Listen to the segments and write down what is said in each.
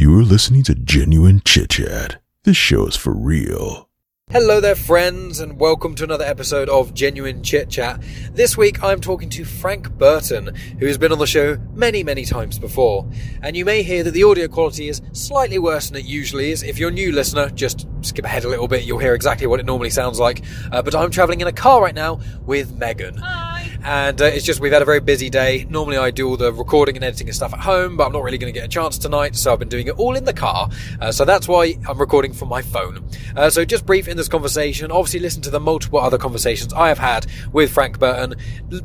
You're listening to Genuine Chit Chat. This show is for real. Hello there, friends, and welcome to another episode of Genuine Chit Chat. This week I'm talking to Frank Burton, who has been on the show many, many times before. And you may hear that the audio quality is slightly worse than it usually is. If you're a new listener, just skip ahead a little bit, you'll hear exactly what it normally sounds like. Uh, but I'm travelling in a car right now with Megan. Hi. And uh, it's just we've had a very busy day. Normally I do all the recording and editing and stuff at home, but I'm not really going to get a chance tonight, so I've been doing it all in the car. Uh, so that's why I'm recording from my phone. Uh, so just brief in this conversation. Obviously, listen to the multiple other conversations I have had with Frank Burton.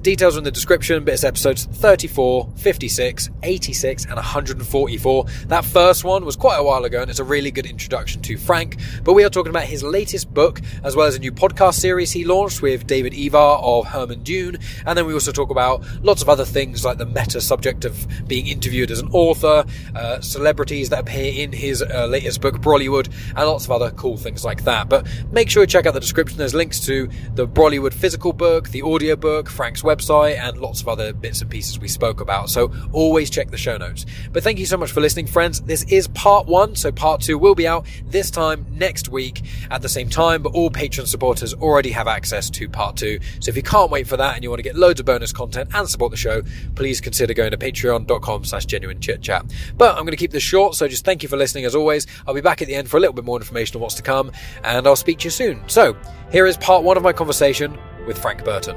Details are in the description, but it's episodes 34, 56, 86, and 144. That first one was quite a while ago, and it's a really good introduction to Frank. But we are talking about his latest book, as well as a new podcast series he launched with David Ivar of Herman Dune. And then we also talk about lots of other things like the meta subject of being interviewed as an author, uh, celebrities that appear in his uh, latest book, Brollywood, and lots of other cool things like that. But make sure you check out the description. There's links to the Brollywood physical book, the audio book, Frank's website, and lots of other bits and pieces we spoke about. So always check the show notes. But thank you so much for listening, friends. This is part one, so part two will be out this time next week at the same time. But all Patreon supporters already have access to part two. So if you can't wait for that and you want to get loads of bonus content and support the show, please consider going to patreon.com slash genuine chit chat. But I'm going to keep this short, so just thank you for listening as always. I'll be back at the end for a little bit more information on what's to come, and I'll speak to you soon. So here is part one of my conversation with Frank Burton.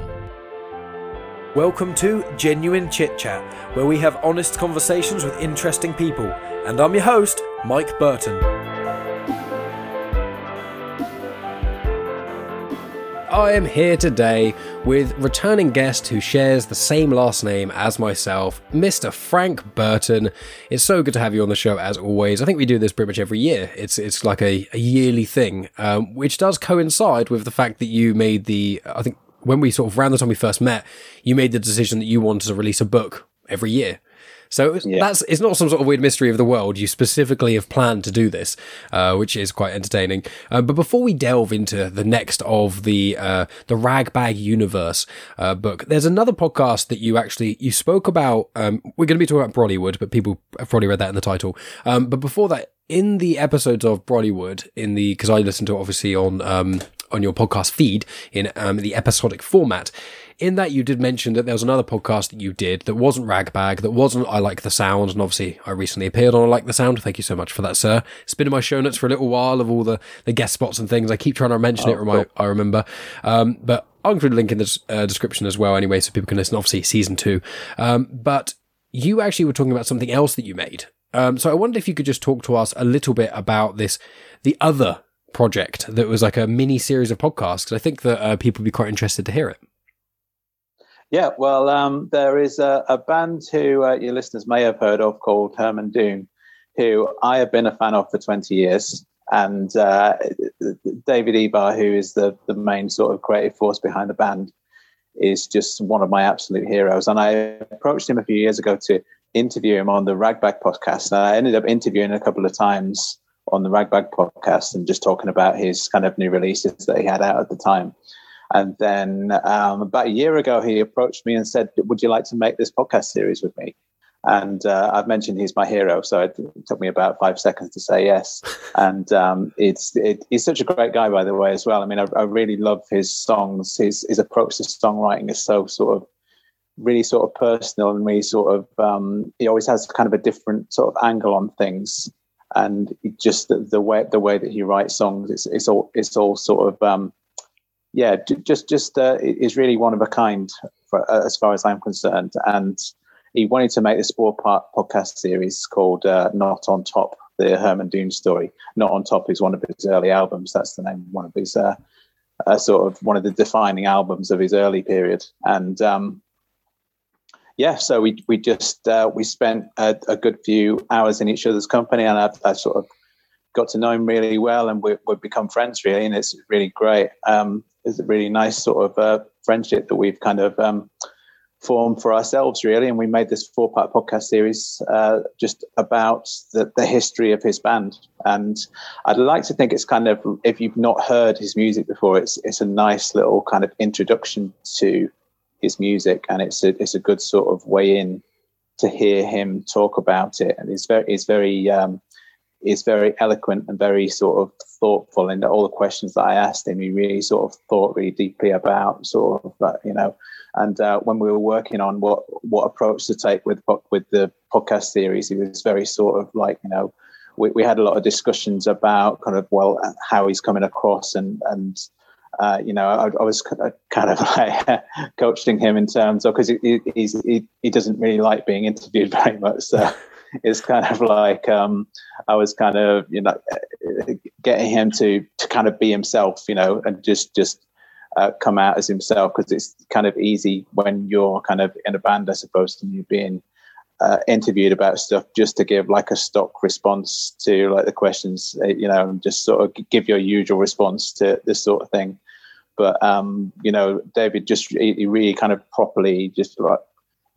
Welcome to Genuine Chit Chat, where we have honest conversations with interesting people. And I'm your host, Mike Burton. I am here today with returning guest who shares the same last name as myself, Mr. Frank Burton. It's so good to have you on the show as always. I think we do this pretty much every year. It's it's like a, a yearly thing, um, which does coincide with the fact that you made the I think when we sort of around the time we first met, you made the decision that you wanted to release a book every year. So Yeah. that's it's not some sort of weird mystery of the world. You specifically have planned to do this, uh, which is quite entertaining. Uh, but before we delve into the next of the uh, the Ragbag Universe uh, book, there's another podcast that you actually you spoke about. Um, we're going to be talking about Brollywood, but people have probably read that in the title. Um, but before that, in the episodes of Brollywood, in the because I listened to it obviously on um, on your podcast feed in um, the episodic format. In that, you did mention that there was another podcast that you did that wasn't Ragbag, that wasn't I Like the Sound, and obviously I recently appeared on I Like the Sound. Thank you so much for that, sir. It's been in my show notes for a little while of all the, the guest spots and things. I keep trying to mention it, remi- I remember. Um, but I'll include a link in the uh, description as well anyway, so people can listen, obviously, season two. Um, but you actually were talking about something else that you made. Um, so I wondered if you could just talk to us a little bit about this, the other project that was like a mini series of podcasts, I think that uh, people would be quite interested to hear it. Yeah, well, um, there is a, a band who uh, your listeners may have heard of called Herman Dune, who I have been a fan of for 20 years. And uh, David Ivar, who is the, the main sort of creative force behind the band, is just one of my absolute heroes. And I approached him a few years ago to interview him on the Ragbag podcast. And I ended up interviewing a couple of times on the Ragbag podcast and just talking about his kind of new releases that he had out at the time. And then um, about a year ago, he approached me and said, Would you like to make this podcast series with me? And uh, I've mentioned he's my hero, so it took me about five seconds to say yes. And um, it's it, he's such a great guy, by the way, as well. I mean, I, I really love his songs. His his approach to songwriting is so sort of really sort of personal and really sort of um, he always has kind of a different sort of angle on things. And just the, the way the way that he writes songs, it's it's all it's all sort of um, yeah, just just uh, is really one of a kind for, uh, as far as I'm concerned. And he wanted to make this four part podcast series called uh, Not on Top, the Herman Dune story. Not on Top is one of his early albums. That's the name of one of his uh, uh, sort of one of the defining albums of his early period. And um, yeah, so we we just uh, we spent a, a good few hours in each other's company, and I, I sort of got to know him really well, and we, we've become friends really, and it's really great. Um, it's a really nice sort of uh, friendship that we've kind of um, formed for ourselves, really. And we made this four part podcast series uh, just about the, the history of his band. And I'd like to think it's kind of, if you've not heard his music before, it's it's a nice little kind of introduction to his music, and it's a it's a good sort of way in to hear him talk about it. And it's very it's very um, is very eloquent and very sort of thoughtful in all the questions that I asked him. He really sort of thought really deeply about sort of, uh, you know, and uh, when we were working on what what approach to take with with the podcast series, he was very sort of like, you know, we, we had a lot of discussions about kind of well how he's coming across and and uh, you know, I, I, was kind of like coaching him in terms of because he, he, he doesn't really like being interviewed very much. So it's kind of like um, I was kind of you know getting him to to kind of be himself, you know, and just just uh, come out as himself because it's kind of easy when you're kind of in a band, I suppose, and you're being uh, interviewed about stuff just to give like a stock response to like the questions, uh, you know, and just sort of give your usual response to this sort of thing. But um, you know, David just he really kind of properly just like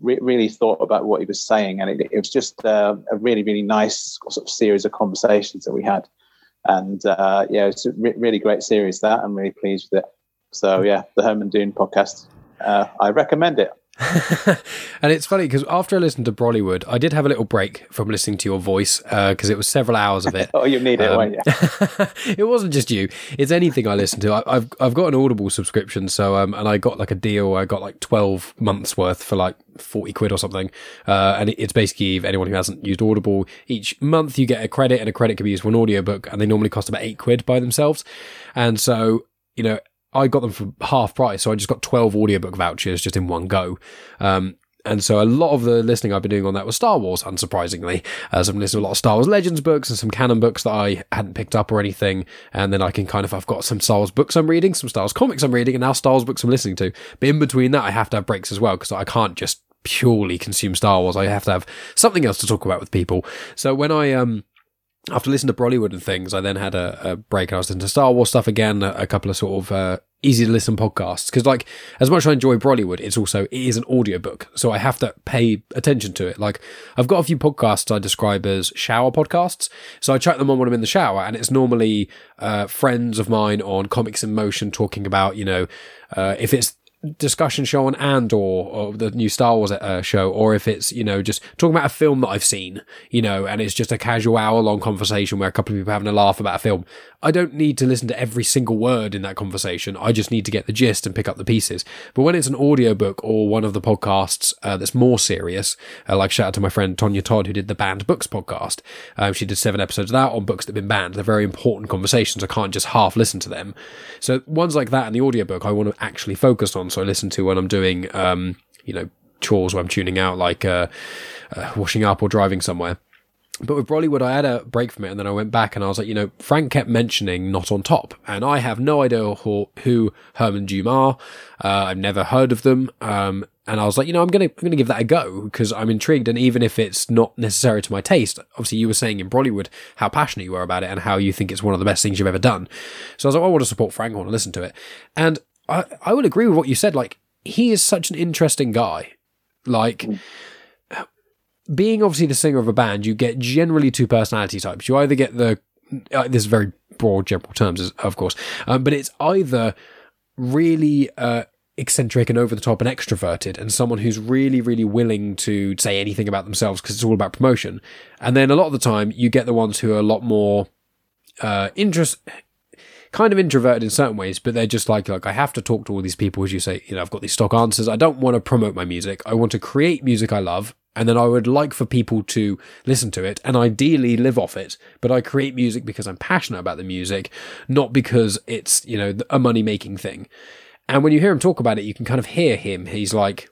re- really thought about what he was saying, and it, it was just uh, a really really nice sort of series of conversations that we had. And uh, yeah, it's a re- really great series. That I'm really pleased with it. So yeah, the Herman Dune podcast. Uh, I recommend it. and it's funny because after I listened to Brollywood, I did have a little break from listening to your voice because uh, it was several hours of it. oh, you need it, um, won't you? it wasn't just you; it's anything I listen to. I, have I've got an Audible subscription, so um, and I got like a deal. I got like twelve months worth for like forty quid or something. Uh, and it's basically if anyone who hasn't used Audible, each month you get a credit, and a credit can be used for an audiobook, and they normally cost about eight quid by themselves. And so you know I got them for half price, so I just got 12 audiobook vouchers just in one go. Um, and so a lot of the listening I've been doing on that was Star Wars, unsurprisingly. As I've listened to a lot of Star Wars Legends books and some canon books that I hadn't picked up or anything. And then I can kind of, I've got some Star Wars books I'm reading, some Star Wars comics I'm reading, and now Star Wars books I'm listening to. But in between that, I have to have breaks as well, because I can't just purely consume Star Wars. I have to have something else to talk about with people. So when I, um, after listening to Brollywood and things, I then had a, a break I was listening to Star Wars stuff again, a, a couple of sort of uh, easy to listen podcasts. Because, like, as much as I enjoy Brollywood, it's also, it is an audiobook. So I have to pay attention to it. Like, I've got a few podcasts I describe as shower podcasts. So I check them on when I'm in the shower, and it's normally uh, friends of mine on Comics in Motion talking about, you know, uh, if it's discussion show on Andor or the new Star Wars uh, show, or if it's you know just talking about a film that I've seen, you know, and it's just a casual hour long conversation where a couple of people having a laugh about a film. I don't need to listen to every single word in that conversation. I just need to get the gist and pick up the pieces. But when it's an audiobook or one of the podcasts uh, that's more serious, uh, like shout out to my friend Tonya Todd who did the Banned Books podcast. Um, she did seven episodes of that on books that have been banned. They're very important conversations. I can't just half listen to them. So ones like that in the audiobook I want to actually focus on. So I listen to when I'm doing, um, you know, chores where I'm tuning out, like uh, uh, washing up or driving somewhere. But with Brollywood, I had a break from it, and then I went back and I was like, you know, Frank kept mentioning Not on Top, and I have no idea who, who Herman Dune are. Uh, I've never heard of them, um, and I was like, you know, I'm gonna I'm gonna give that a go because I'm intrigued, and even if it's not necessary to my taste, obviously you were saying in Brollywood how passionate you were about it and how you think it's one of the best things you've ever done. So I was like, I want to support Frank, I want to listen to it, and I I would agree with what you said. Like he is such an interesting guy, like. Mm being obviously the singer of a band, you get generally two personality types. You either get the uh, this is very broad general terms, of course, um, but it's either really uh, eccentric and over the top and extroverted, and someone who's really, really willing to say anything about themselves because it's all about promotion. And then a lot of the time, you get the ones who are a lot more uh, interest kind of introverted in certain ways, but they're just like, like, I have to talk to all these people, as you say, you know, I've got these stock answers. I don't want to promote my music. I want to create music I love and then I would like for people to listen to it and ideally live off it. But I create music because I'm passionate about the music, not because it's, you know, a money making thing. And when you hear him talk about it, you can kind of hear him. He's like,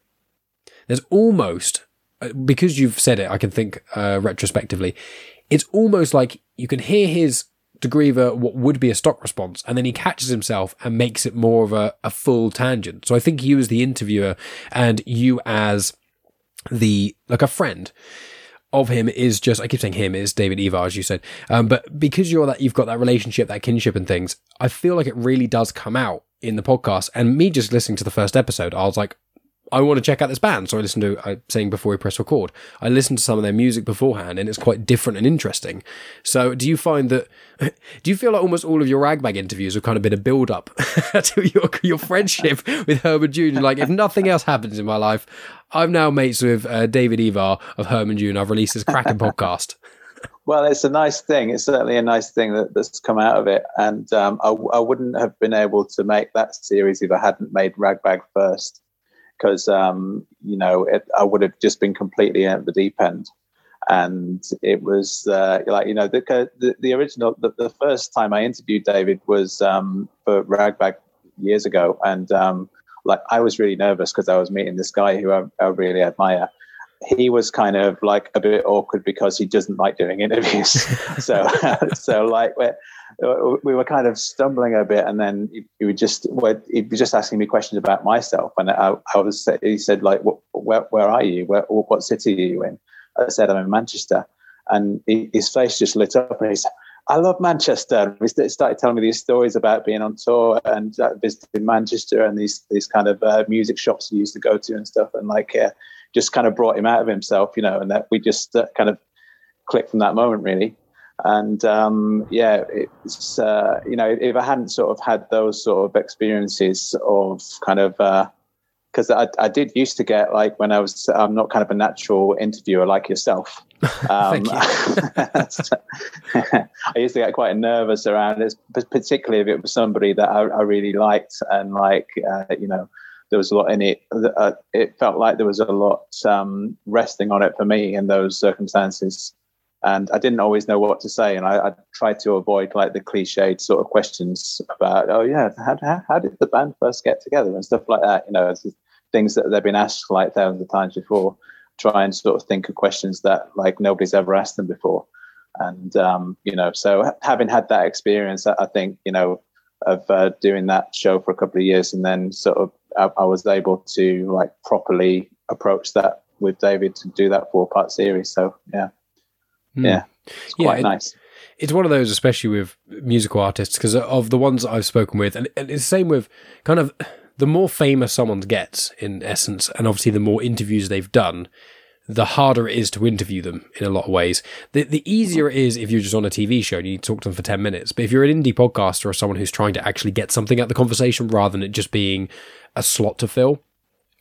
there's almost, uh, because you've said it, I can think uh, retrospectively, it's almost like you can hear his degree of what would be a stock response, and then he catches himself and makes it more of a, a full tangent. So I think you as the interviewer and you as the like a friend of him is just I keep saying him is David Ivar as you said, um, but because you're that you've got that relationship, that kinship and things, I feel like it really does come out in the podcast. And me just listening to the first episode, I was like, I want to check out this band. So I listened to, I saying before we press record, I listened to some of their music beforehand and it's quite different and interesting. So do you find that, do you feel like almost all of your ragbag interviews have kind of been a build up to your, your friendship with Herman Dune? Like if nothing else happens in my life, I'm now mates with uh, David Ivar of Herman Dune. I've released this cracking podcast. Well, it's a nice thing. It's certainly a nice thing that, that's come out of it. And um, I, I, wouldn't have been able to make that series if I hadn't made Ragbag first, because um, you know it, I would have just been completely at the deep end. And it was uh, like you know the the, the original the, the, first time I interviewed David was um, for Ragbag years ago, and um, like I was really nervous because I was meeting this guy who I, I really admire he was kind of like a bit awkward because he doesn't like doing interviews. so, so like we were kind of stumbling a bit, and then he, he just he was just asking me questions about myself, and I, I was he said like, where, where are you? Where, what city are you in? I said I'm in Manchester, and he, his face just lit up, and he said. I love Manchester. He started telling me these stories about being on tour and uh, visiting Manchester and these these kind of uh, music shops he used to go to and stuff. And like, uh, just kind of brought him out of himself, you know, and that we just uh, kind of clicked from that moment, really. And um, yeah, it's uh, you know, if I hadn't sort of had those sort of experiences of kind of because uh, I, I did used to get like when I was I'm not kind of a natural interviewer like yourself. Um, you. I used to get quite nervous around it, particularly if it was somebody that I, I really liked and like uh, you know there was a lot in it. Uh, it felt like there was a lot um, resting on it for me in those circumstances, and I didn't always know what to say. And I, I tried to avoid like the cliched sort of questions about, oh yeah, how, how, did the band first get together and stuff like that. You know, things that they've been asked like thousands of times before. Try and sort of think of questions that like nobody's ever asked them before. And um, you know, so having had that experience, I think you know of uh, doing that show for a couple of years and then sort of I, I was able to like properly approach that with David to do that four part series. So yeah, mm. yeah, it's quite yeah, nice. it's one of those, especially with musical artists, because of the ones I've spoken with, and, and it's the same with kind of the more famous someone gets, in essence, and obviously the more interviews they've done, the harder it is to interview them in a lot of ways. The, the easier it is if you're just on a TV show and you talk to them for 10 minutes. But if you're an indie podcaster or someone who's trying to actually get something out of the conversation rather than it just being a slot to fill,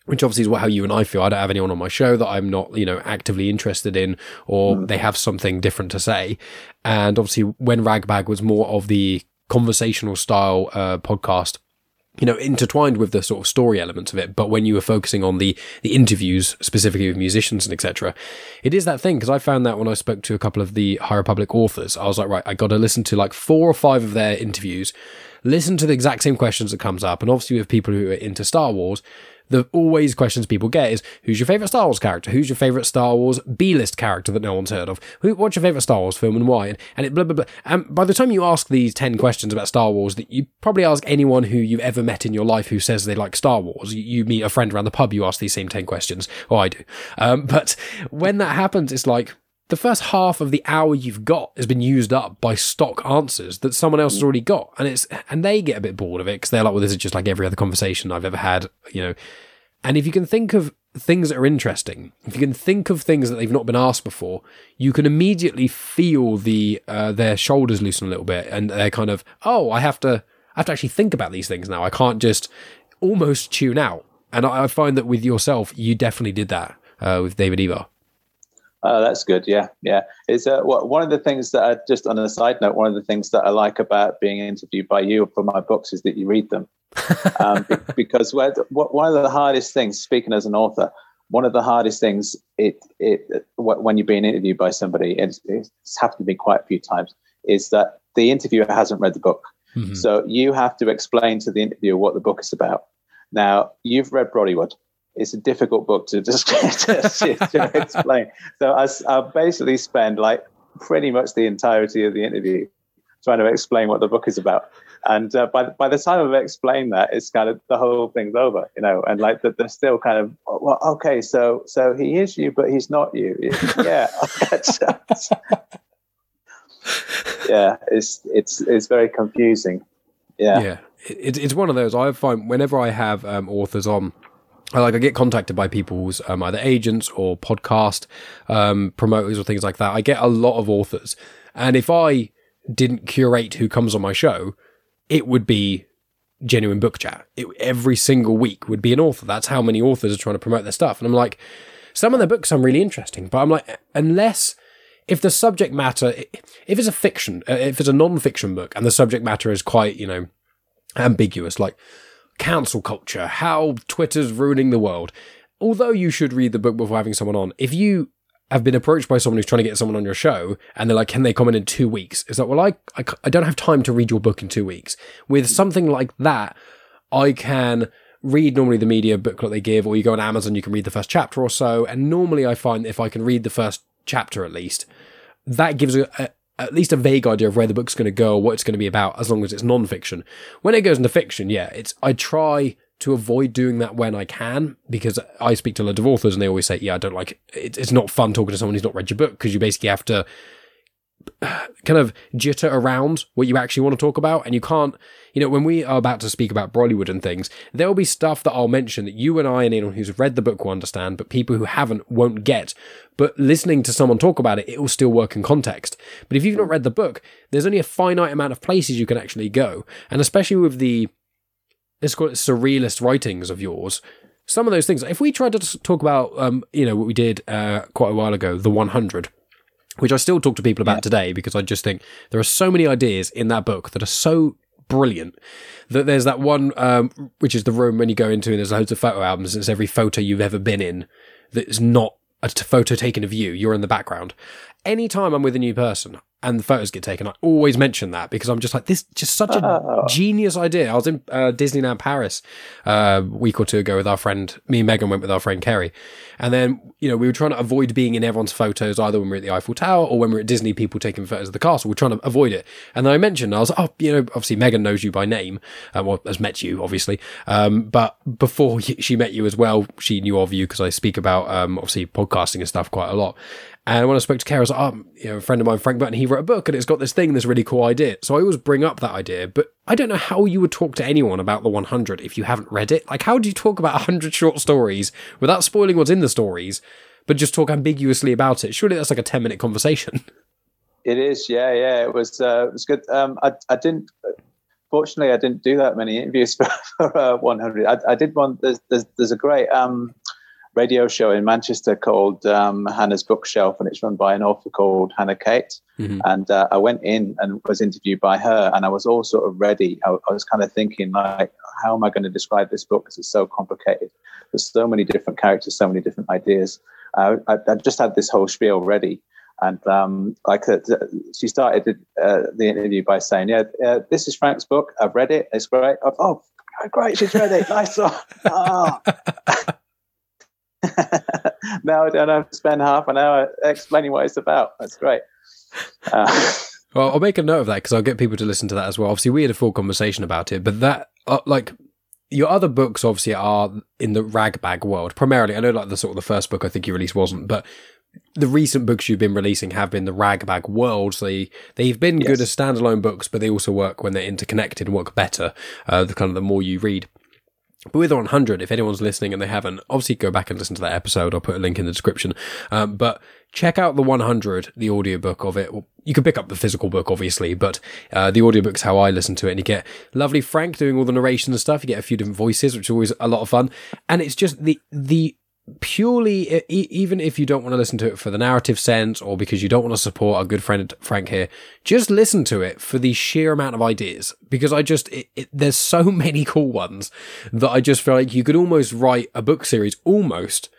which obviously is what, how you and I feel. I don't have anyone on my show that I'm not, you know, actively interested in, or mm. they have something different to say. And obviously, when Ragbag was more of the conversational style uh, podcast, you know, intertwined with the sort of story elements of it. But when you were focusing on the the interviews specifically with musicians and etc., it is that thing because I found that when I spoke to a couple of the High Republic authors, I was like, right, I got to listen to like four or five of their interviews, listen to the exact same questions that comes up, and obviously with people who are into Star Wars, the always questions people get is who's your favorite Star Wars character? Who's your favorite Star Wars B list character that no one's heard of? Who, what's your favorite Star Wars film and why? And, and it blah blah blah. And by the time you ask these ten questions about Star Wars, that you probably ask anyone who you've ever met in your life who says they like Star Wars. You, you meet a friend around the pub, you ask these same ten questions. Oh, I do. Um, but when that happens, it's like the first half of the hour you've got has been used up by stock answers that someone else has already got and it's and they get a bit bored of it because they're like well this is just like every other conversation i've ever had you know and if you can think of things that are interesting, if you can think of things that they've not been asked before, you can immediately feel the uh, their shoulders loosen a little bit, and they're kind of, oh, I have to, I have to actually think about these things now. I can't just almost tune out. And I, I find that with yourself, you definitely did that uh, with David Ivar. Oh, that's good. Yeah, yeah. It's uh, one of the things that I just on a side note. One of the things that I like about being interviewed by you for my books is that you read them um, because one of the hardest things, speaking as an author, one of the hardest things it it when you're being interviewed by somebody, it's, it's happened to me quite a few times, is that the interviewer hasn't read the book, mm-hmm. so you have to explain to the interviewer what the book is about. Now you've read Brollywood. It's a difficult book to just to, to explain. So I, I basically spend like pretty much the entirety of the interview trying to explain what the book is about. And uh, by by the time I've explained that, it's kind of the whole thing's over, you know. And like that, they're still kind of well, okay, so so he is you, but he's not you. Yeah, yeah, it's it's it's very confusing. Yeah, yeah, it, it's one of those. I find whenever I have um, authors on. I like I get contacted by people's um, either agents or podcast um, promoters or things like that. I get a lot of authors, and if I didn't curate who comes on my show, it would be genuine book chat. It, every single week would be an author. That's how many authors are trying to promote their stuff. And I'm like, some of their books sound really interesting, but I'm like, unless if the subject matter, if it's a fiction, if it's a non-fiction book, and the subject matter is quite, you know, ambiguous, like cancel culture, how Twitter's ruining the world. Although you should read the book before having someone on, if you have been approached by someone who's trying to get someone on your show and they're like, can they come in in two weeks? It's like, well, I, I, I don't have time to read your book in two weeks. With something like that, I can read normally the media booklet they give, or you go on Amazon, you can read the first chapter or so. And normally I find if I can read the first chapter at least, that gives a, a at least a vague idea of where the book's going to go, what it's going to be about, as long as it's non-fiction. When it goes into fiction, yeah, it's I try to avoid doing that when I can because I speak to a lot of authors and they always say, "Yeah, I don't like it. It's not fun talking to someone who's not read your book because you basically have to kind of jitter around what you actually want to talk about. And you can't, you know, when we are about to speak about Brollywood and things, there'll be stuff that I'll mention that you and I and anyone who's read the book will understand, but people who haven't won't get. But listening to someone talk about it, it will still work in context. But if you've not read the book, there's only a finite amount of places you can actually go. And especially with the, let's call it surrealist writings of yours, some of those things, if we tried to talk about, um, you know, what we did uh, quite a while ago, the 100, which I still talk to people about yeah. today because I just think there are so many ideas in that book that are so brilliant that there's that one um, which is the room when you go into and there's loads of photo albums and it's every photo you've ever been in that's not a photo taken of you you're in the background anytime i'm with a new person and the photos get taken. I always mention that because I'm just like, this just such a oh. genius idea. I was in uh, Disneyland Paris uh, a week or two ago with our friend, me and Megan went with our friend Kerry. And then, you know, we were trying to avoid being in everyone's photos either when we are at the Eiffel Tower or when we are at Disney, people taking photos of the castle. We're trying to avoid it. And then I mentioned, I was like, oh, you know, obviously Megan knows you by name, uh, well, has met you, obviously. Um, but before she met you as well, she knew of you because I speak about, um, obviously podcasting and stuff quite a lot. And when I spoke to Kara, oh, you know, a friend of mine, Frank Burton, he wrote a book and it's got this thing, this really cool idea. So I always bring up that idea, but I don't know how you would talk to anyone about the 100 if you haven't read it. Like, how do you talk about 100 short stories without spoiling what's in the stories, but just talk ambiguously about it? Surely that's like a 10 minute conversation. It is, yeah, yeah. It was, uh, it was good. Um, I, I didn't, fortunately, I didn't do that many interviews for, for uh, 100. I, I, did one. There's, there's, there's a great um, radio show in Manchester called um, Hannah's Bookshelf, and it's run by an author called Hannah Kate. Mm-hmm. And uh, I went in and was interviewed by her, and I was all sort of ready. I, I was kind of thinking, like, how am I going to describe this book? Because it's so complicated. There's so many different characters, so many different ideas. Uh, I, I, just had this whole spiel ready. And um, like uh, she started uh, the interview by saying, "Yeah, uh, this is Frank's book. I've read it. It's great. I've, oh, great! She's read it. Nice one. Oh. now I don't have to spend half an hour explaining what it's about. That's great. Uh, well, I'll make a note of that because I'll get people to listen to that as well. Obviously, we had a full conversation about it, but that, uh, like, your other books obviously are in the ragbag world primarily. I know, like the sort of the first book I think you released wasn't, but the recent books you've been releasing have been the ragbag world. So they, they've been yes. good as standalone books, but they also work when they're interconnected and work better. Uh, the kind of the more you read. But with 100, if anyone's listening and they haven't, obviously go back and listen to that episode. I'll put a link in the description. Um, but check out the 100, the audiobook of it. You can pick up the physical book, obviously, but uh, the audiobook's how I listen to it. And you get lovely Frank doing all the narration and stuff. You get a few different voices, which is always a lot of fun. And it's just the, the purely, even if you don't want to listen to it for the narrative sense or because you don't want to support our good friend Frank here, just listen to it for the sheer amount of ideas. Because I just, it, it, there's so many cool ones that I just feel like you could almost write a book series almost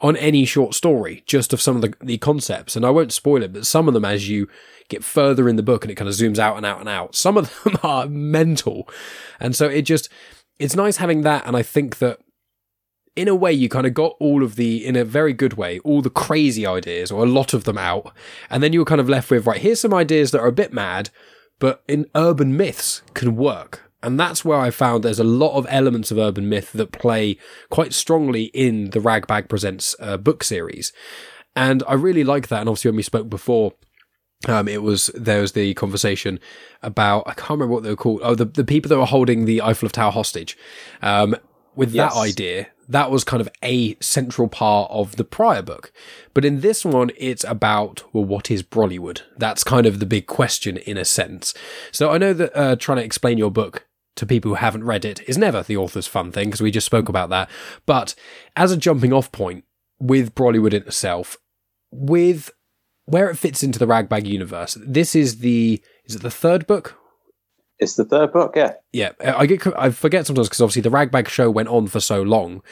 on any short story, just of some of the, the concepts. And I won't spoil it, but some of them as you get further in the book and it kind of zooms out and out and out, some of them are mental. And so it just, it's nice having that. And I think that in a way, you kind of got all of the, in a very good way, all the crazy ideas or a lot of them out. And then you were kind of left with, right, here's some ideas that are a bit mad, but in urban myths can work. And that's where I found there's a lot of elements of urban myth that play quite strongly in the Ragbag Presents uh, book series. And I really like that. And obviously, when we spoke before, um, it was there was the conversation about I can't remember what they were called. Oh, the the people that were holding the Eiffel Tower hostage. Um, with yes. that idea, that was kind of a central part of the prior book. But in this one, it's about, well, what is Brollywood? That's kind of the big question in a sense. So I know that uh, trying to explain your book to people who haven't read it is never the author's fun thing because we just spoke about that. But as a jumping off point with Brollywood in itself, with where it fits into the Ragbag universe. This is the is it the third book? It's the third book, yeah. Yeah, I get I forget sometimes because obviously the Ragbag show went on for so long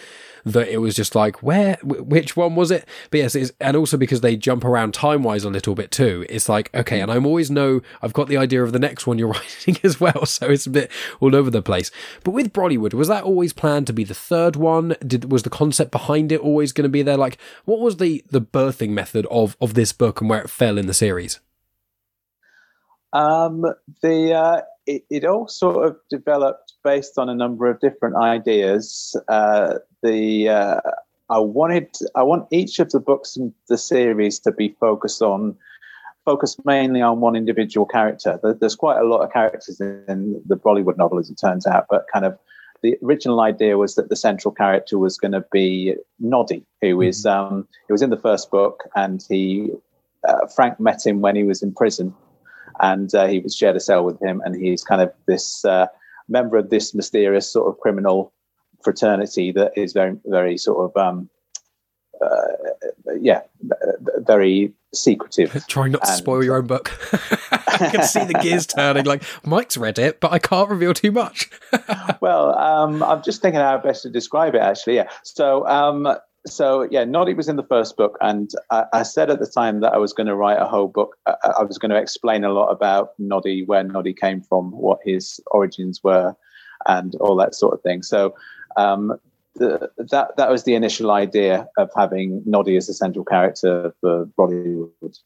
that it was just like where which one was it? But yes and also because they jump around time wise a little bit too it's like okay and i'm always know i've got the idea of the next one you're writing as well so it's a bit all over the place. But with Brollywood was that always planned to be the third one? Did was the concept behind it always going to be there? Like what was the the birthing method of of this book and where it fell in the series? Um, the uh, it, it, all sort of developed based on a number of different ideas. Uh, the uh, I wanted I want each of the books in the series to be focused on focused mainly on one individual character. There's quite a lot of characters in the Brollywood novel, as it turns out, but kind of the original idea was that the central character was going to be Noddy, who mm-hmm. is um, he was in the first book, and he uh, Frank met him when he was in prison and uh, he was shared a cell with him, and he's kind of this uh, member of this mysterious sort of criminal fraternity that is very, very sort of, um, uh, yeah, very secretive. Trying not to spoil your own book. I can see the gears turning. Like Mike's read it, but I can't reveal too much. well, um, I'm just thinking how best to describe it. Actually, yeah. So um, so yeah, Noddy was in the first book, and I, I, said at the time that I was going to write a whole book. I, I was going to explain a lot about Noddy, where Noddy came from, what his origins were, and all that sort of thing. So um, the, that that was the initial idea of having Noddy as the central character for Brollywood.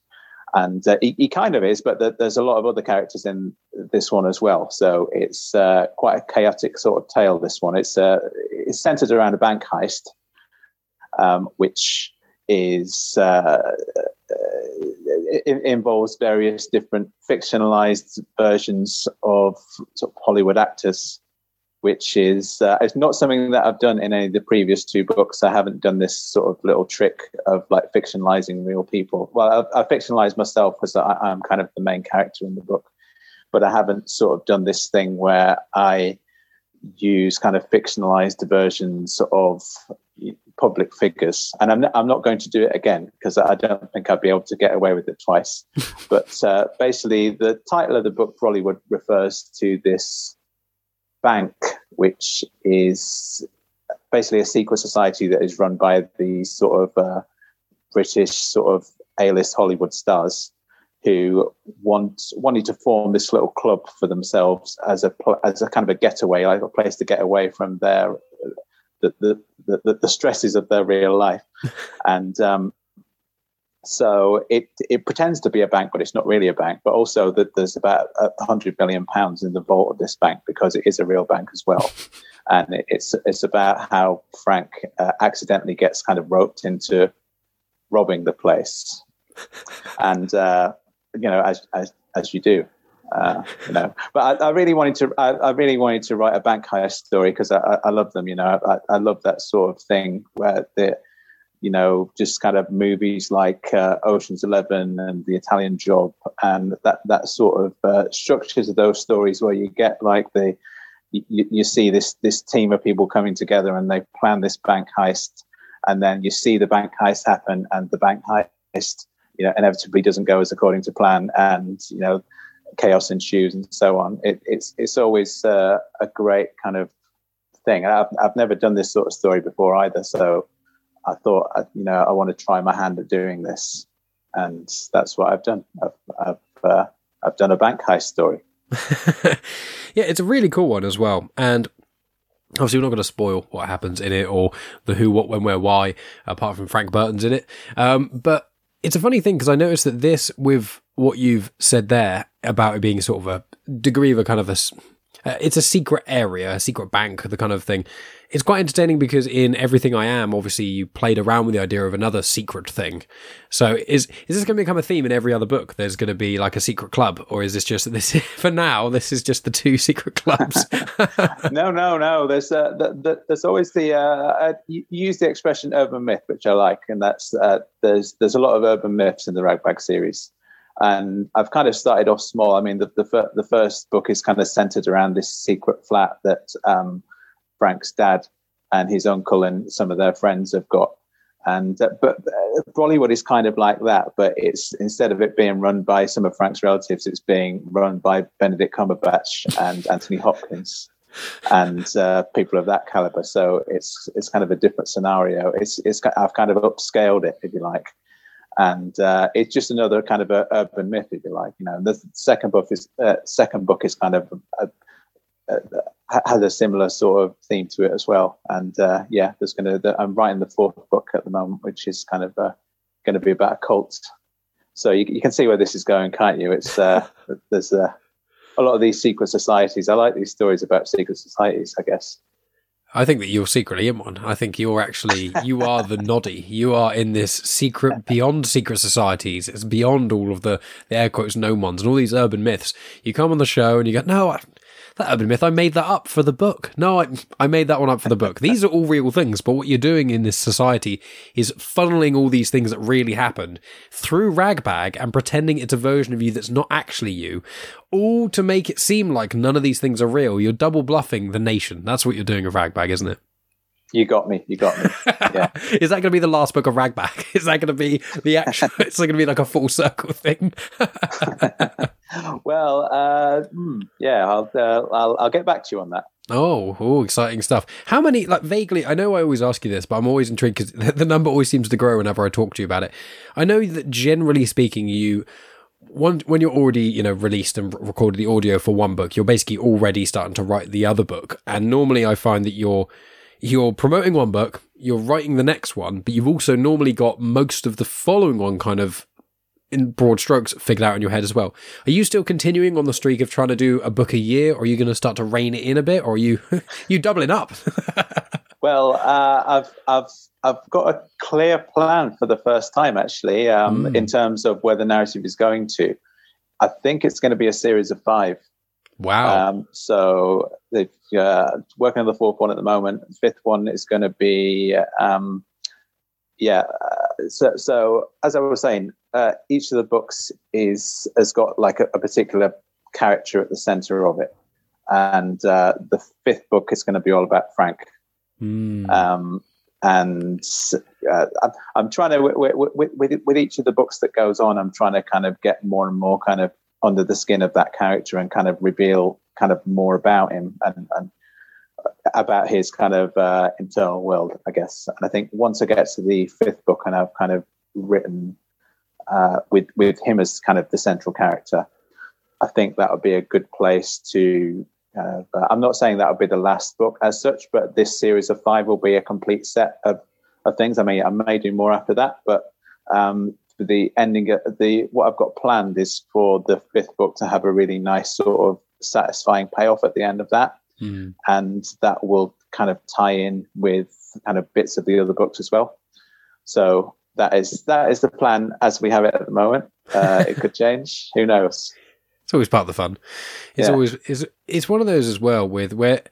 And uh, he, he, kind of is, but the, there's a lot of other characters in this one as well. So it's uh, quite a chaotic sort of tale. This one, it's uh, it's centered around a bank heist, um, which is uh, involves various different fictionalized versions of, sort of Hollywood actors, which is uh, it's not something that I've done in any of the previous two books. I haven't done this sort of little trick of like fictionalizing real people. Well, I've, I've fictionalized myself because I, am kind of the main character in the book, but I haven't sort of done this thing where I use kind of fictionalized versions of public figures. And I'm, I'm not going to do it again because I don't think I'd be able to get away with it twice. but uh, basically, the title of the book, Brollywood, refers to this bank, which is basically a secret society that is run by these sort of uh, British sort of A-list Hollywood stars who want wanted to form this little club for themselves as a as a kind of a getaway, like a place to get away from their the the, the, the stresses of their real life, and um, so it it pretends to be a bank, but it's not really a bank. But also that there's about a hundred billion pounds in the vault of this bank because it is a real bank as well. and it's it's about how Frank uh, accidentally gets kind of roped into robbing the place, and uh, you know as as as you do. Uh, you know, but I, I, really wanted to. I, I, really wanted to write a bank heist story because I, I, love them. You know, I, I love that sort of thing where the, you know, just kind of movies like uh, Ocean's Eleven and The Italian Job, and that that sort of uh, structures of those stories where you get like the, you, you see this this team of people coming together and they plan this bank heist, and then you see the bank heist happen, and the bank heist, you know, inevitably doesn't go as according to plan, and you know chaos ensues and so on. It, it's it's always uh, a great kind of thing. I've I've never done this sort of story before either, so I thought you know I want to try my hand at doing this, and that's what I've done. I've I've, uh, I've done a bank heist story. yeah, it's a really cool one as well, and Obviously, we're not going to spoil what happens in it or the who, what, when, where, why, apart from Frank Burton's in it. Um, but it's a funny thing because I noticed that this, with what you've said there about it being sort of a degree of a kind of a, uh, it's a secret area, a secret bank, the kind of thing. It's quite entertaining because in everything I am, obviously you played around with the idea of another secret thing. So is is this going to become a theme in every other book? There's going to be like a secret club, or is this just this? For now, this is just the two secret clubs. no, no, no. There's uh, the, the, there's always the uh, uh, you use the expression urban myth, which I like, and that's uh, there's there's a lot of urban myths in the Ragbag series. And I've kind of started off small. I mean, the the, fir- the first book is kind of centered around this secret flat that um, Frank's dad and his uncle and some of their friends have got. And uh, but uh, Brollywood is kind of like that, but it's instead of it being run by some of Frank's relatives, it's being run by Benedict Cumberbatch and Anthony Hopkins and uh, people of that caliber. So it's it's kind of a different scenario. It's it's I've kind of upscaled it, if you like, and uh, it's just another kind of a urban myth, if you like. You know, the second book is uh, second book is kind of a, a, a, has a similar sort of theme to it as well. And uh, yeah, there's going to I'm writing the fourth book at the moment, which is kind of uh, going to be about a cult. So you, you, can see where this is going, can't you? It's uh, there's a a lot of these secret societies. I like these stories about secret societies. I guess. I think that you're secretly in one. I think you're actually you are the noddy. You are in this secret beyond secret societies. It's beyond all of the, the air quotes known ones and all these urban myths. You come on the show and you go, no, I, that urban myth, I made that up for the book. No, I, I made that one up for the book. These are all real things, but what you're doing in this society is funneling all these things that really happened through Ragbag and pretending it's a version of you that's not actually you, all to make it seem like none of these things are real. You're double bluffing the nation. That's what you're doing with Ragbag, isn't it? You got me. You got me. Yeah. Is that going to be the last book of Ragbag? Is that going to be the actual? it's going to be like a full circle thing. Well, uh, hmm, yeah, I'll, uh, I'll I'll get back to you on that. Oh, oh, exciting stuff. How many, like vaguely, I know I always ask you this, but I'm always intrigued because the number always seems to grow whenever I talk to you about it. I know that generally speaking, you, one, when you're already, you know, released and recorded the audio for one book, you're basically already starting to write the other book. And normally I find that you're, you're promoting one book, you're writing the next one, but you've also normally got most of the following one kind of in broad strokes figured out in your head as well. Are you still continuing on the streak of trying to do a book a year, or are you going to start to rein it in a bit, or are you you doubling up? well, uh, I've I've I've got a clear plan for the first time actually um, mm. in terms of where the narrative is going to. I think it's going to be a series of five. Wow! Um, so they're uh, working on the fourth one at the moment. The fifth one is going to be um, yeah. Uh, so, so as I was saying, uh, each of the books is has got like a, a particular character at the center of it, and uh, the fifth book is going to be all about Frank. Mm. Um, and uh, I'm, I'm, trying to with, with, with, with each of the books that goes on, I'm trying to kind of get more and more kind of under the skin of that character and kind of reveal kind of more about him and, and about his kind of uh, internal world, I guess. And I think once I get to the fifth book and I've kind of written uh, with with him as kind of the central character, I think that would be a good place to. Uh, I'm not saying that would be the last book as such, but this series of five will be a complete set of, of things. I mean, I may do more after that, but um, the ending, the what I've got planned is for the fifth book to have a really nice sort of satisfying payoff at the end of that, mm. and that will kind of tie in with kind of bits of the other books as well. So that is that is the plan as we have it at the moment. Uh, it could change. Who knows? It's always part of the fun. It's yeah. always it's it's one of those as well with where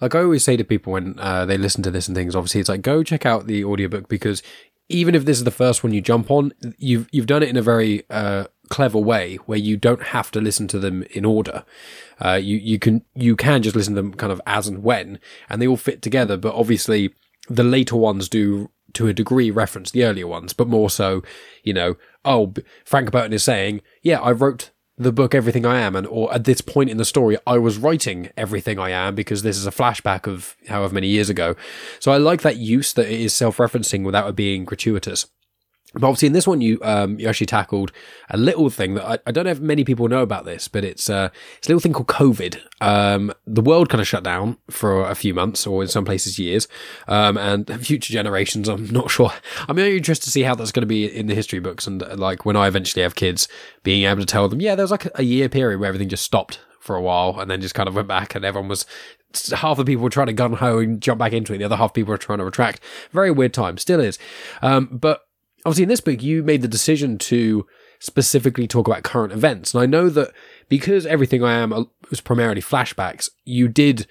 like I always say to people when uh, they listen to this and things. Obviously, it's like go check out the audiobook because even if this is the first one you jump on, you've you've done it in a very uh, clever way where you don't have to listen to them in order. Uh, you you can you can just listen to them kind of as and when, and they all fit together. But obviously, the later ones do to a degree reference the earlier ones, but more so, you know, oh, Frank Burton is saying, yeah, I wrote the book Everything I Am, and or at this point in the story, I was writing Everything I Am because this is a flashback of however many years ago. So I like that use that it is self-referencing without it being gratuitous. But obviously, in this one, you um, you actually tackled a little thing that I, I don't know if many people know about this, but it's uh, it's a little thing called COVID. Um, the world kind of shut down for a few months, or in some places years, um, and future generations. I'm not sure. I'm very interested to see how that's going to be in the history books, and uh, like when I eventually have kids, being able to tell them, yeah, there was like a year period where everything just stopped for a while, and then just kind of went back, and everyone was half the people were trying to gun ho and jump back into it. The other half people were trying to retract. Very weird time, still is. Um, but obviously in this book you made the decision to specifically talk about current events. And i know that because everything i am was primarily flashbacks you did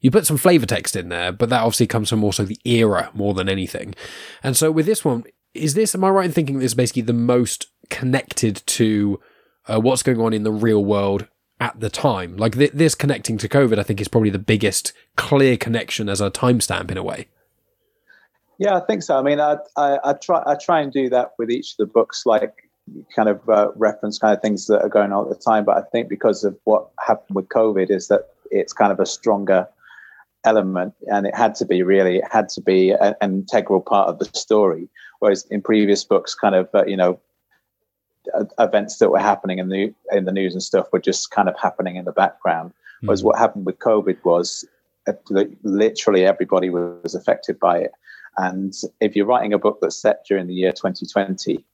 you put some flavor text in there but that obviously comes from also the era more than anything. And so with this one is this am i right in thinking this is basically the most connected to uh, what's going on in the real world at the time? Like th- this connecting to covid i think is probably the biggest clear connection as a timestamp in a way Yeah, I think so. I mean, I, I, I try I try and do that with each of the books, like kind of uh, reference kind of things that are going on at the time. But I think because of what happened with COVID, is that it's kind of a stronger element, and it had to be really, it had to be an integral part of the story. Whereas in previous books, kind of uh, you know, events that were happening in the in the news and stuff were just kind of happening in the background. Mm. Whereas what happened with COVID was uh, literally everybody was affected by it. And if you're writing a book that's set during the year 2020,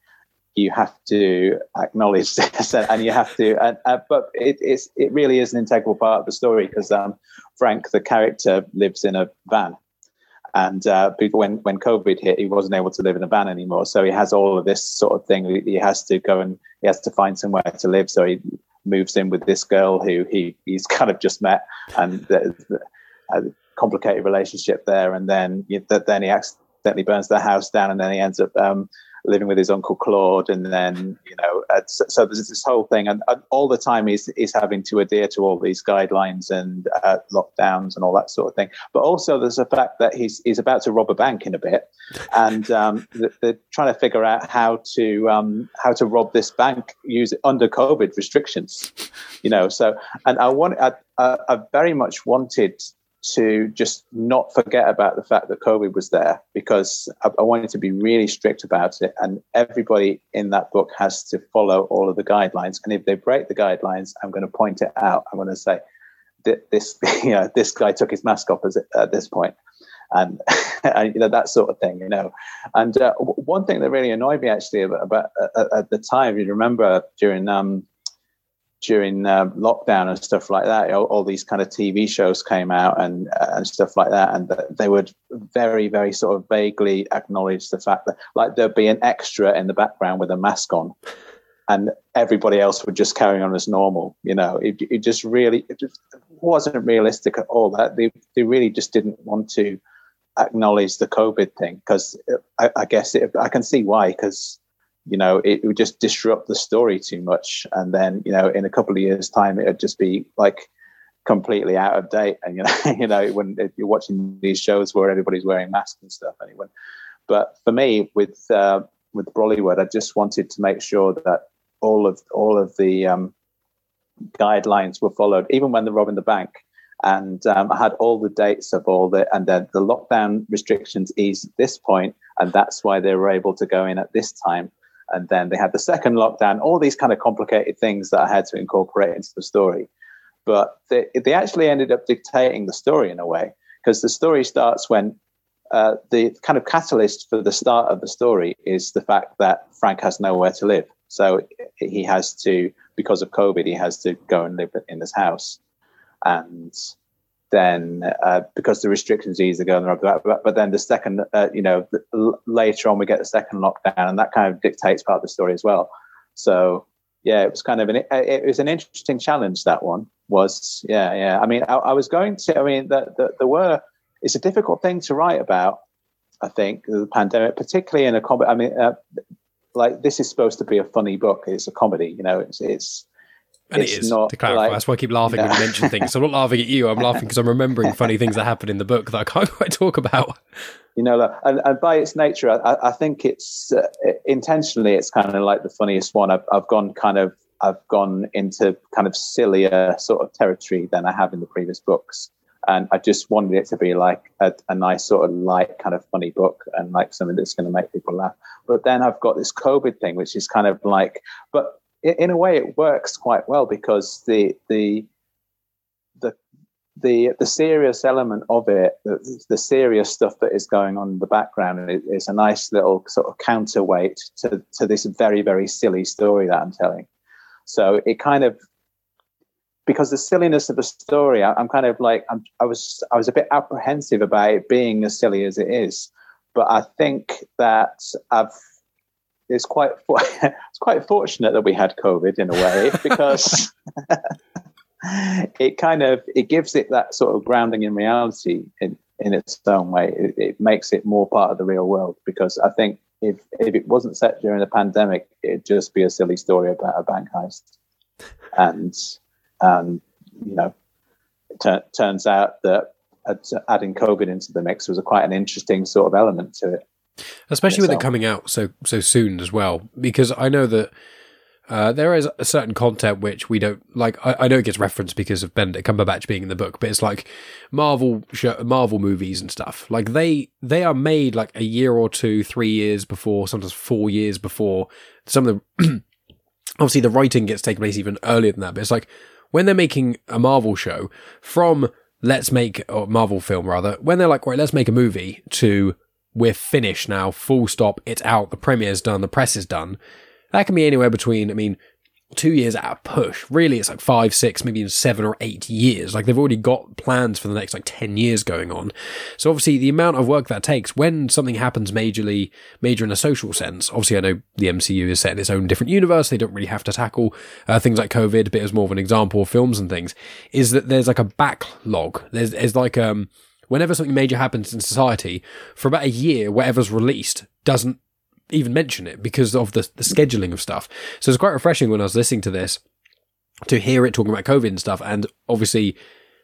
you have to acknowledge this and you have to and, uh, but it, it's it really is an integral part of the story because um, frank the character lives in a van. And uh, when when covid hit he wasn't able to live in a van anymore. So he has all of this sort of thing. He has to go and he has to find somewhere to live. So he moves in with this girl who he he's kind of just met. And a complicated relationship there, and then that then he accidentally burns the house down, and then he ends up um, living with his uncle Claude, and then you know, uh, so, so, there's this whole thing, and, all the time he's he's having to adhere to all these guidelines and uh, lockdowns and all that sort of thing. But also there's the fact that he's he's about to rob a bank in a bit, and um, they're trying to figure out how to um, how to rob this bank use under COVID restrictions, you know. So, and I want I, I very much wanted to just not forget about the fact that COVID was there because I, I, wanted to be really strict about it. And everybody in that book has to follow all of the guidelines. And if they break the guidelines, I'm going to point it out. I'm going to say, this, you know, this guy took his mask off at this point. And, and, you know that sort of thing, you know. And uh, one thing that really annoyed me actually about, about uh, at the time, you remember during um, during uh, lockdown and stuff like that, all, all, these kind of TV shows came out and uh, and stuff like that, and they would very, very sort of vaguely acknowledge the fact that like there'd be an extra in the background with a mask on, and everybody else would just carry on as normal. You know, it, it just really it just wasn't realistic at all. That they they really just didn't want to acknowledge the COVID thing because I, I, guess it, I can see why because you know, it would just disrupt the story too much. And then, you know, in a couple of years' time, it would just be like completely out of date. And, you know, you know, when you're watching these shows where everybody's wearing masks and stuff, anyway. But for me, with, uh, with Brollywood, I just wanted to make sure that all of, all of the, um, guidelines were followed, even when they're robbing the bank. And um, I had all the dates of all the, and then the lockdown restrictions eased at this point, and that's why they were able to go in at this time and then they had the second lockdown, all these kind of complicated things that I had to incorporate into the story. But they, they actually ended up dictating the story in a way, because the story starts when uh, the kind of catalyst for the start of the story is the fact that Frank has nowhere to live. So he has to, because of COVID, he has to go and live in this house. And then uh, because the restrictions ease the going but, but then the second uh, you know the, later on we get the second lockdown and that kind of dictates part of the story as well. So yeah it was kind of an it was an interesting challenge that one. Was yeah yeah. I mean i, I was going to i mean that the, there were it's a difficult thing to write about i think the pandemic particularly in a comedy i mean uh, like this is supposed to be a funny book. It's a comedy you know it's it's and it's it is, not to clarify. Like, that's why I keep laughing no. when you mention things. So I'm not laughing at you. I'm laughing because I'm remembering funny things that happened in the book that I can't quite talk about. You know, and, and by its nature, I, I think it's uh, intentionally, it's kind of like the funniest one. I've, I've gone kind of, I've gone into kind of sillier sort of territory than I have in the previous books. And I just wanted it to be like a, a nice sort of light kind of funny book and like something that's going to make people laugh. But then I've got this COVID thing, which is kind of like, but in a way, it works quite well because the the the the the serious element of it, the, the serious stuff that is going on in the background, is a nice little sort of counterweight to to this very very silly story that I'm telling. So it kind of because the silliness of the story, I, am kind of like I'm, I was I was a bit apprehensive about it being as silly as it is, but I think that I've it's quite it's quite fortunate that we had COVID in a way because it kind of it gives it that sort of grounding in reality in in its own way. It, it, makes it more part of the real world because I think if if it wasn't set during the pandemic, it'd just be a silly story about a bank heist, and um, you know, it turns out that adding COVID into the mix was a quite an interesting sort of element to it. Especially with it coming out so so soon as well, because I know that uh, there is a certain content which we don't like. I, I, know it gets referenced because of Benedict Cumberbatch being in the book, but it's like Marvel Marvel movies and stuff. Like they they are made like a year or two, three years before, sometimes four years before. Some of the obviously the writing gets taken place even earlier than that, but it's like when they're making a Marvel show from let's make a Marvel film rather when they're like right let's make a movie to we're finished now full stop it's out the premiere's done the press is done that can be anywhere between, I mean, two years at a push. Really, it's like five, six, maybe even seven or eight years. Like they've already got plans for the next like 10 years going on. So obviously the amount of work that takes when something happens majorly, major in a social sense, obviously I know the MCU is set in its own different universe. They don't really have to tackle uh, things like COVID, but as more of an example of films and things is that there's like a backlog. There's, there's like, um, whenever something major happens in society for about a year, whatever's released doesn't even mention it because of the, the scheduling of stuff. So it's quite refreshing when I was listening to this to hear it talking about COVID and stuff. And obviously,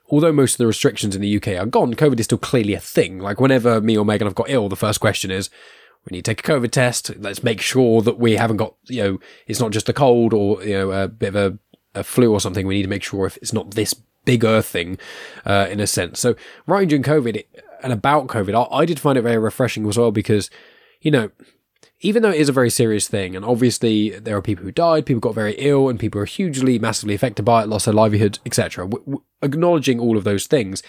although most of the restrictions in the UK are gone, COVID is still clearly a thing. Like whenever me or Megan have got ill, the first question is, we need to take a COVID test. Let's make sure that we haven't got, you know, it's not just a cold or, you know, a bit of a, a flu or something. We need to make sure if it's not this bigger thing, uh, in a sense. So writing during COVID and about COVID, I, I did find it very refreshing as well because, you know, even though it is a very serious thing, and obviously there are people who died, people got very ill, and people are hugely, massively affected by it, lost their livelihood, etc. W- w- acknowledging all of those things,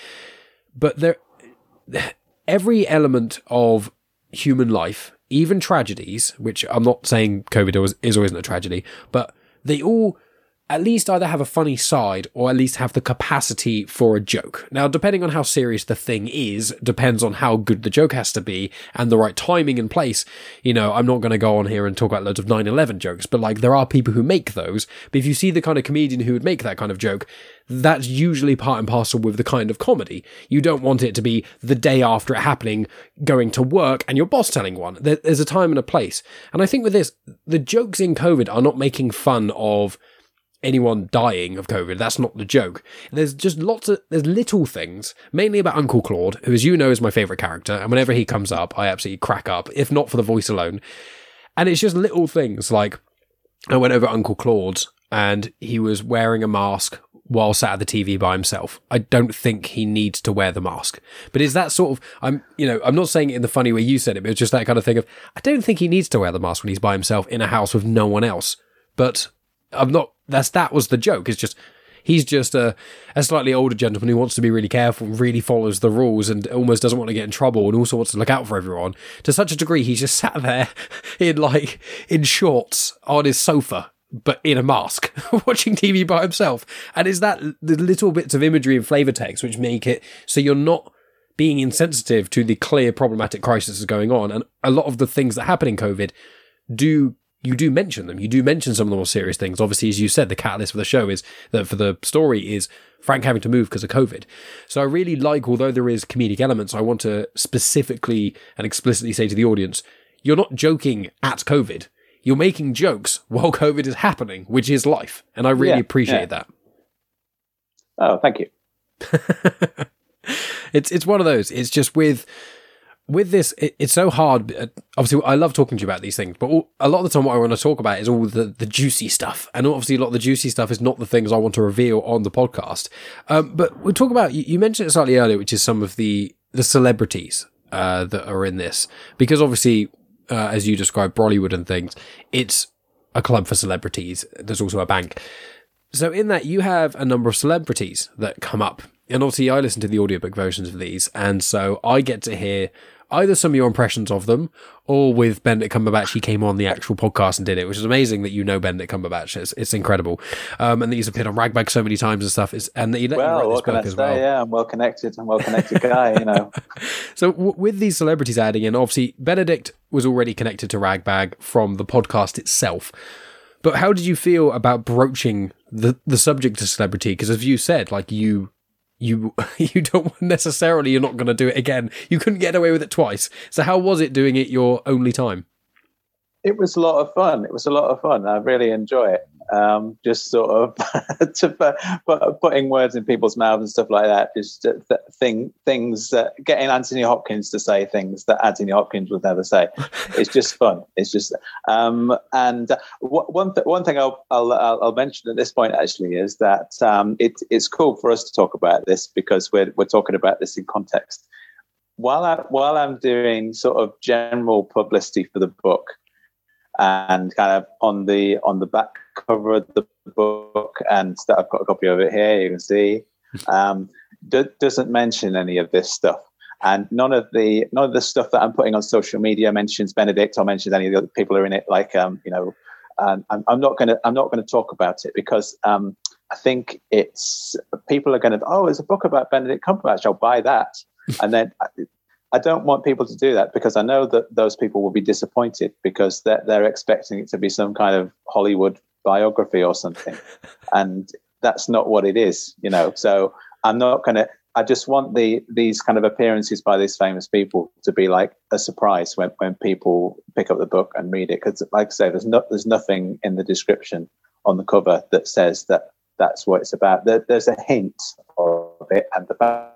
but there, every element of human life, even tragedies, which I'm not saying COVID is always a tragedy, but they all at least either have a funny side or at least have the capacity for a joke. Now, depending on how serious the thing is, depends on how good the joke has to be and the right timing and place. You know, I'm not going to go on here and talk about loads of 9-11 jokes, but like there are people who make those. But if you see the kind of comedian who would make that kind of joke, that's usually part and parcel with the kind of comedy. You don't want it to be the day after it happening, going to work and your boss telling one. There's a time and a place. And I think with this, the jokes in COVID are not making fun of anyone dying of COVID. That's not the joke. There's just lots of, there's little things, mainly about Uncle Claude, who, as you know, is my favorite character. And whenever he comes up, I absolutely crack up, if not for the voice alone. And it's just little things like I went over Uncle Claude's and he was wearing a mask while sat at the TV by himself. I don't think he needs to wear the mask. But is that sort of I'm you know, I'm not saying it in the funny way you said it, but it's just that kind of thing of I don't think he needs to wear the mask when he's by himself in a house with no one else. But I'm not that's that was the joke. It's just he's just a, a slightly older gentleman who wants to be really careful, really follows the rules, and almost doesn't want to get in trouble, and also wants to look out for everyone. To such a degree, he's just sat there in like in shorts on his sofa. But in a mask, watching TV by himself. And is that the little bits of imagery and flavor text which make it so you're not being insensitive to the clear problematic crisis that's going on. And a lot of the things that happen in COVID do you do mention them. You do mention some of the more serious things. Obviously, as you said, the catalyst for the show is that for the story is Frank having to move because of COVID. So I really like, although there is comedic elements, I want to specifically and explicitly say to the audience, you're not joking at COVID. You're making jokes while COVID is happening, which is life. And I really yeah, appreciate yeah. that. Oh, thank you. it's it's one of those. It's just with with this, it, it's so hard. Uh, obviously, I love talking to you about these things, but all, a lot of the time, what I want to talk about is all the, the juicy stuff. And obviously, a lot of the juicy stuff is not the things I want to reveal on the podcast. Um, but we'll talk about, you, you, mentioned it slightly earlier, which is some of the, the celebrities uh, that are in this. Because obviously, uh, as you described, Brollywood and things, it's a club for celebrities. There's also a bank. So in that, you have a number of celebrities that come up. And obviously, I listen to the audiobook versions of these. And so I get to hear either some of your impressions of them or with Benedict Cumberbatch, he came on the actual podcast and did it, which is amazing that you know Benedict Cumberbatch. It's, it's incredible. Um, and that he's appeared on Ragbag so many times and stuff. Is and that he let well, you write this book as well. Yeah, I'm well connected. I'm well connected guy, you know. so w- with these celebrities adding in, obviously Benedict was already connected to Ragbag from the podcast itself. But how did you feel about broaching the the subject of celebrity? Because as you said, like you you you don't necessarily you're not going to do it again. You couldn't get away with it twice. So how was it doing it your only time? It was a lot of fun. It was a lot of fun. I really enjoy it. Um, just sort of to put, putting words in people's mouths and stuff like that. Just uh, thing things uh, getting Anthony Hopkins to say things that Anthony Hopkins would never say. It's just fun. It's just um, and uh, one th- one thing I'll, I'll, I'll mention at this point actually is that um, it, it's cool for us to talk about this because we're we're talking about this in context. While I while I'm doing sort of general publicity for the book and kind of on the on the back cover of the book, and I've got a copy of it here. You can see um, doesn't mention any of this stuff, and none of the none of the stuff that I'm putting on social media mentions Benedict or mentions any of the other people who are in it. Like um, you know, I'm, I'm, not going to I'm not going to talk about it because um, I think it's people are going to oh, there's a book about Benedict Cumberbatch. I'll buy that, and then I don't want people to do that because I know that those people will be disappointed because they're, they're expecting it to be some kind of Hollywood biography or something. and that's not what it is, you know. So I'm not going to, I just want the these kind of appearances by these famous people to be like a surprise when, when people pick up the book and read it. Because, like I say, there's, no, there's nothing in the description on the cover that says that that's what it's about. There, there's a hint of it, and the fact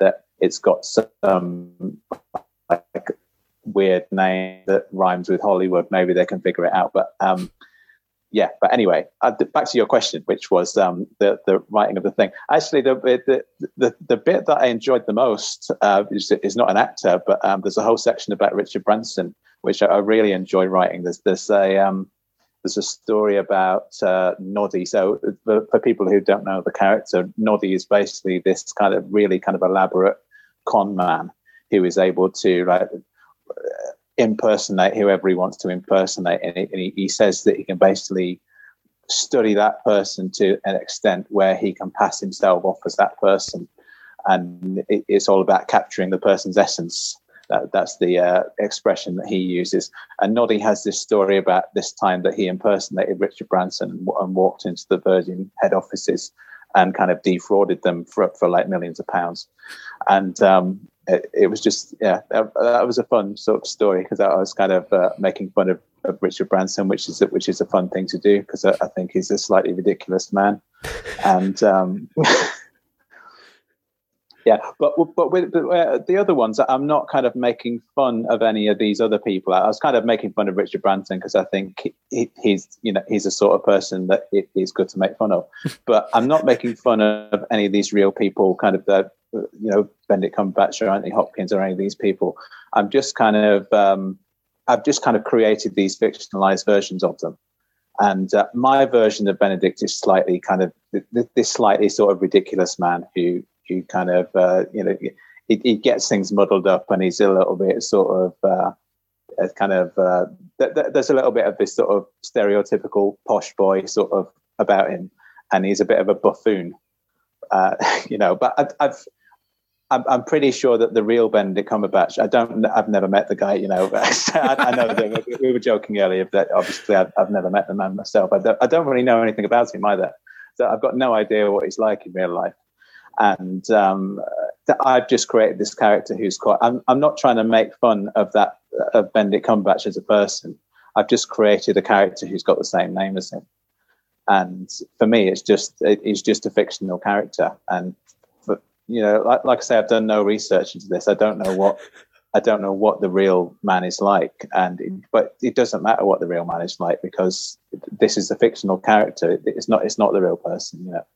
that it's got some like weird name that rhymes with Hollywood. Maybe they can figure it out. But um, yeah, but anyway, uh, back to your question, which was um, the the writing of the thing. Actually, the the the, the bit that I enjoyed the most uh, is, is not an actor, but um, there's a whole section about Richard Branson, which I, I really enjoy writing. There's there's a um, there's a story about uh, Noddy. So for, for people who don't know the character, Noddy is basically this kind of really kind of elaborate con man who is able to like impersonate whoever he wants to impersonate, and, he, he says that he can basically study that person to an extent where he can pass himself off as that person, and it, it's all about capturing the person's essence. That, that's the uh, expression that he uses. And Noddy has this story about this time that he impersonated Richard Branson and, and walked into the Virgin head offices and kind of defrauded them for for like millions of pounds. And um, it, it, was just yeah, that, that, was a fun sort of story because I was kind of uh, making fun of, of, Richard Branson, which is which is a fun thing to do because I, I, think he's a slightly ridiculous man, and. Um, yeah, but but with uh, the other ones, I'm not kind of making fun of any of these other people. I was kind of making fun of Richard Branson because I think he, he's you know he's a sort of person that it, he's good to make fun of. But I'm not making fun of any of these real people, kind of the you know Benedict Cumberbatch or Anthony Hopkins or any of these people. I'm just kind of um, I've just kind of created these fictionalized versions of them. And uh, my version of Benedict is slightly kind of this slightly sort of ridiculous man who who kind of uh, you know he, gets things muddled up and he's a little bit sort of uh, kind of uh, th- th- there's a little bit of this sort of stereotypical posh boy sort of about him, and he's a bit of a buffoon, uh, you know. But I've, I've I'm, I'm, pretty sure that the real Benedict Cumberbatch. I don't. I've never met the guy. You know, I, I, know that we were joking earlier that obviously I've, I've, never met the man myself. I don't, I don't really know anything about him either. So I've got no idea what he's like in real life and um, I've just created this character who's quite. I'm, I'm not trying to make fun of that of Benedict Cumberbatch as a person. I've just created a character who's got the same name as him, and for me, it's just it's just a fictional character. And but you know, like, like I say, I've done no research into this. I don't know what I don't know what the real man is like, and it, but it doesn't matter what the real man is like because this is a fictional character. It's not it's not the real person, you know.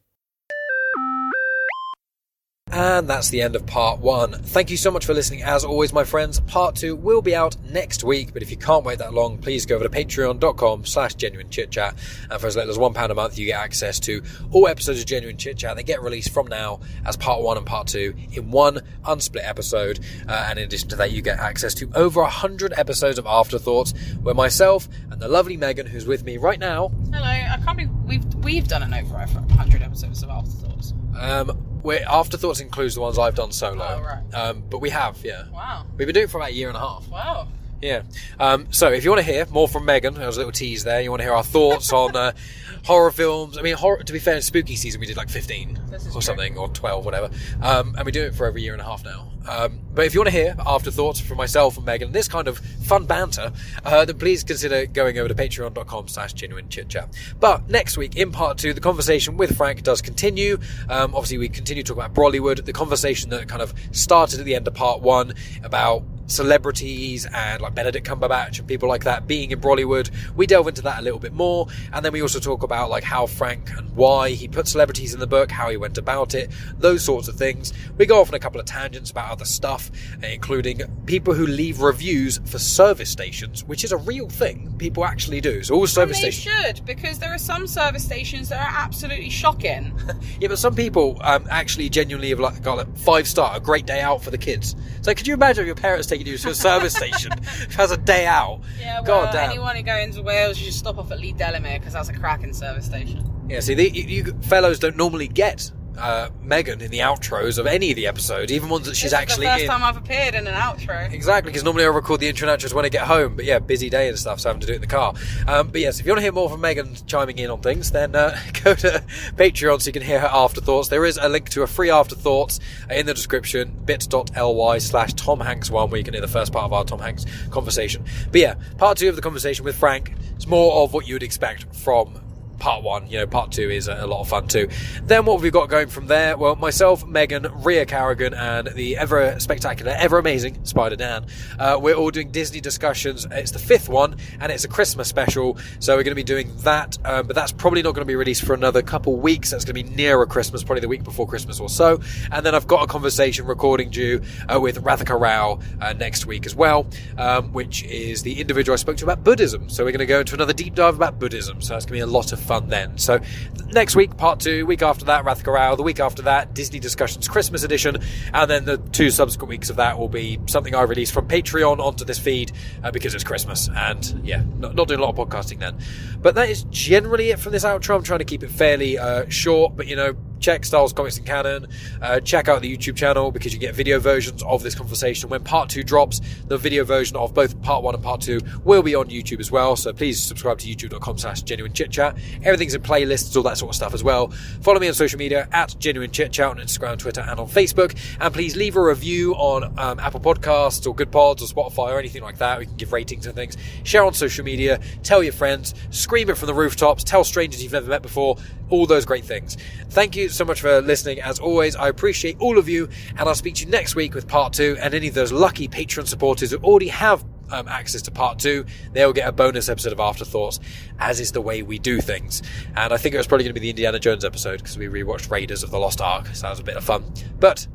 And that's the end of part one. Thank you so much for listening. As always, my friends, part two will be out next week. But if you can't wait that long, please go over to patreon.com slash genuine chit chat. And for as little as one pound a month, you get access to all episodes of genuine chit chat. They get released from now as part one and part two in one unsplit episode. Uh, and in addition to that, you get access to over a hundred episodes of afterthoughts where myself and the lovely Megan, who's with me right now. Hello. I can't believe we've, we've done an over 100 episodes of afterthoughts. Um, we're, Afterthoughts includes the ones I've done solo. Oh, right. Um, but we have, yeah. Wow. We've been doing it for about a year and a half. Wow. Yeah. Um, so if you want to hear more from Megan, there was a little tease there. You want to hear our thoughts on uh, horror films. I mean, horror. To be fair, in spooky season we did like fifteen or true. something, or twelve, whatever. Um, and we do it for every year and a half now. Um, but if you want to hear afterthoughts from myself and Megan, this kind of fun banter, uh, then please consider going over to patreon.com slash genuine chit chat. But next week, in part two, the conversation with Frank does continue. Um, obviously, we continue to talk about Brollywood, the conversation that kind of started at the end of part one about celebrities and like Benedict Cumberbatch and people like that being in Brollywood. We delve into that a little bit more, and then we also talk about like how Frank and why he put celebrities in the book, how he went about it, those sorts of things. We go off on a couple of tangents about other stuff, including people who leave reviews for service stations, which is a real thing. People actually do. So all And service they stations. should, because there are some service stations that are absolutely shocking. Yeah, but some people um, actually genuinely have like got like five star, a great day out for the kids. So could you imagine if your parents taking you to a service station has a day out? Yeah, well, God damn. anyone who goes to Wales, you should stop off at Leigh Delamere because that's a cracking service station. Yeah, see, the, you, you fellows don't normally get uh, Megan in the outros of any of the episodes, even ones that she's actually the first in. time I've appeared in an outro. Exactly, because normally I record the intro and outros when I get home. But yeah, busy day and stuff, so having to do it in the car. Um, but yes, if you want to hear more from Megan chiming in on things, then uh, go to Patreon so you can hear her afterthoughts. There is a link to a free afterthoughts in the description, bit.ly slash Tom Hanks one, where you can hear the first part of our Tom Hanks conversation. But yeah, part two of the conversation with Frank is more of what you would expect from part one. You know, part two is a, lot of fun too. Then what we've we got going from there? Well, myself, Megan, Ria Carrigan, and the ever spectacular, ever amazing Spider Dan. Uh, we're all doing Disney discussions. It's the fifth one, and it's a Christmas special. So we're going to be doing that, um, but that's probably not going to be released for another couple weeks. That's going to be nearer Christmas, probably the week before Christmas or so. And then I've got a conversation recording due uh, with Radhika Rao uh, next week as well, um, which is the individual I spoke to about Buddhism. So we're going to go into another deep dive about Buddhism. So that's going to be a lot of fun then. So next week, part two. Week after that, Radhika Rao. The week after that, Disney Discussions Christmas edition. And then the two subsequent weeks of that will be something I release from Patreon onto this feed uh, because it's Christmas. And yeah, not, not doing a lot of podcasting then. But that is generally it from this outro. I'm trying to keep it fairly uh, short, but you know, check Star Wars Comics and Canon. Uh, check out the YouTube channel because you get video versions of this conversation. When part two drops, the video version of both part one and part two will be on YouTube as well. So please subscribe to youtube.com slash genuine chit chat. Everything's in playlists, all that sort of stuff as well. Follow me on social media at genuine chit chat on Instagram, Twitter, and on Facebook. And please leave a review on um, Apple Podcasts or Goodpods or Spotify or anything like that. We can give ratings and things. Share on social media. Tell your friends. Scream it from the rooftops. Tell strangers you've never met before. All those great things. Thank you so much for listening. As always, I appreciate all of you, and I'll speak to you next week with part two. And any of those lucky Patreon supporters who already have um, access to part two, they'll get a bonus episode of Afterthoughts, as is the way we do things. And I think it was probably going to be the Indiana Jones episode because we rewatched Raiders of the Lost Ark, so that was a bit of fun. But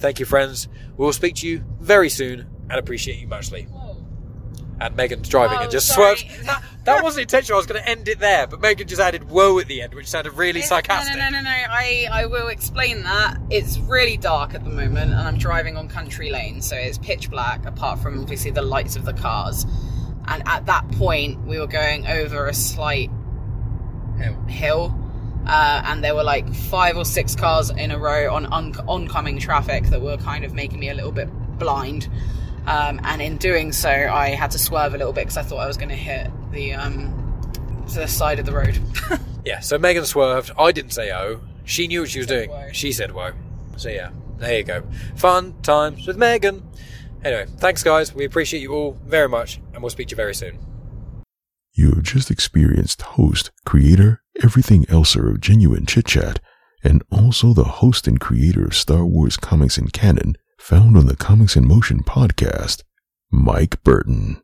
thank you, friends. We will speak to you very soon, and appreciate you muchly. And Megan's driving Oh, and just sorry. swerved. That, that wasn't intentional. I was going to end it there, but Megan just added "whoa" at the end, which sounded really sarcastic. No, no, no, no, no. I, I will explain that. It's really dark at the moment, and I'm driving on country lane, so it's pitch black, apart from obviously the lights of the cars. And at that point, we were going over a slight Hell. hill, uh, and there were like five or six cars in a row on on- oncoming traffic that were kind of making me a little bit blind. Um, and in doing so, I had to swerve a little bit because I thought I was going to hit the um, the side of the road. Yeah, so Megan swerved. I didn't say oh. She knew what she was doing. whoa. She said whoa. So yeah, there you go. Fun times with Megan. Anyway, thanks guys. We appreciate you all very much, and we'll speak to you very soon. You have just experienced host, creator, everything elser of Genuine Chit Chat, and also the host and creator of Star Wars comics and canon, found on the Comics in Motion podcast, Mike Burton.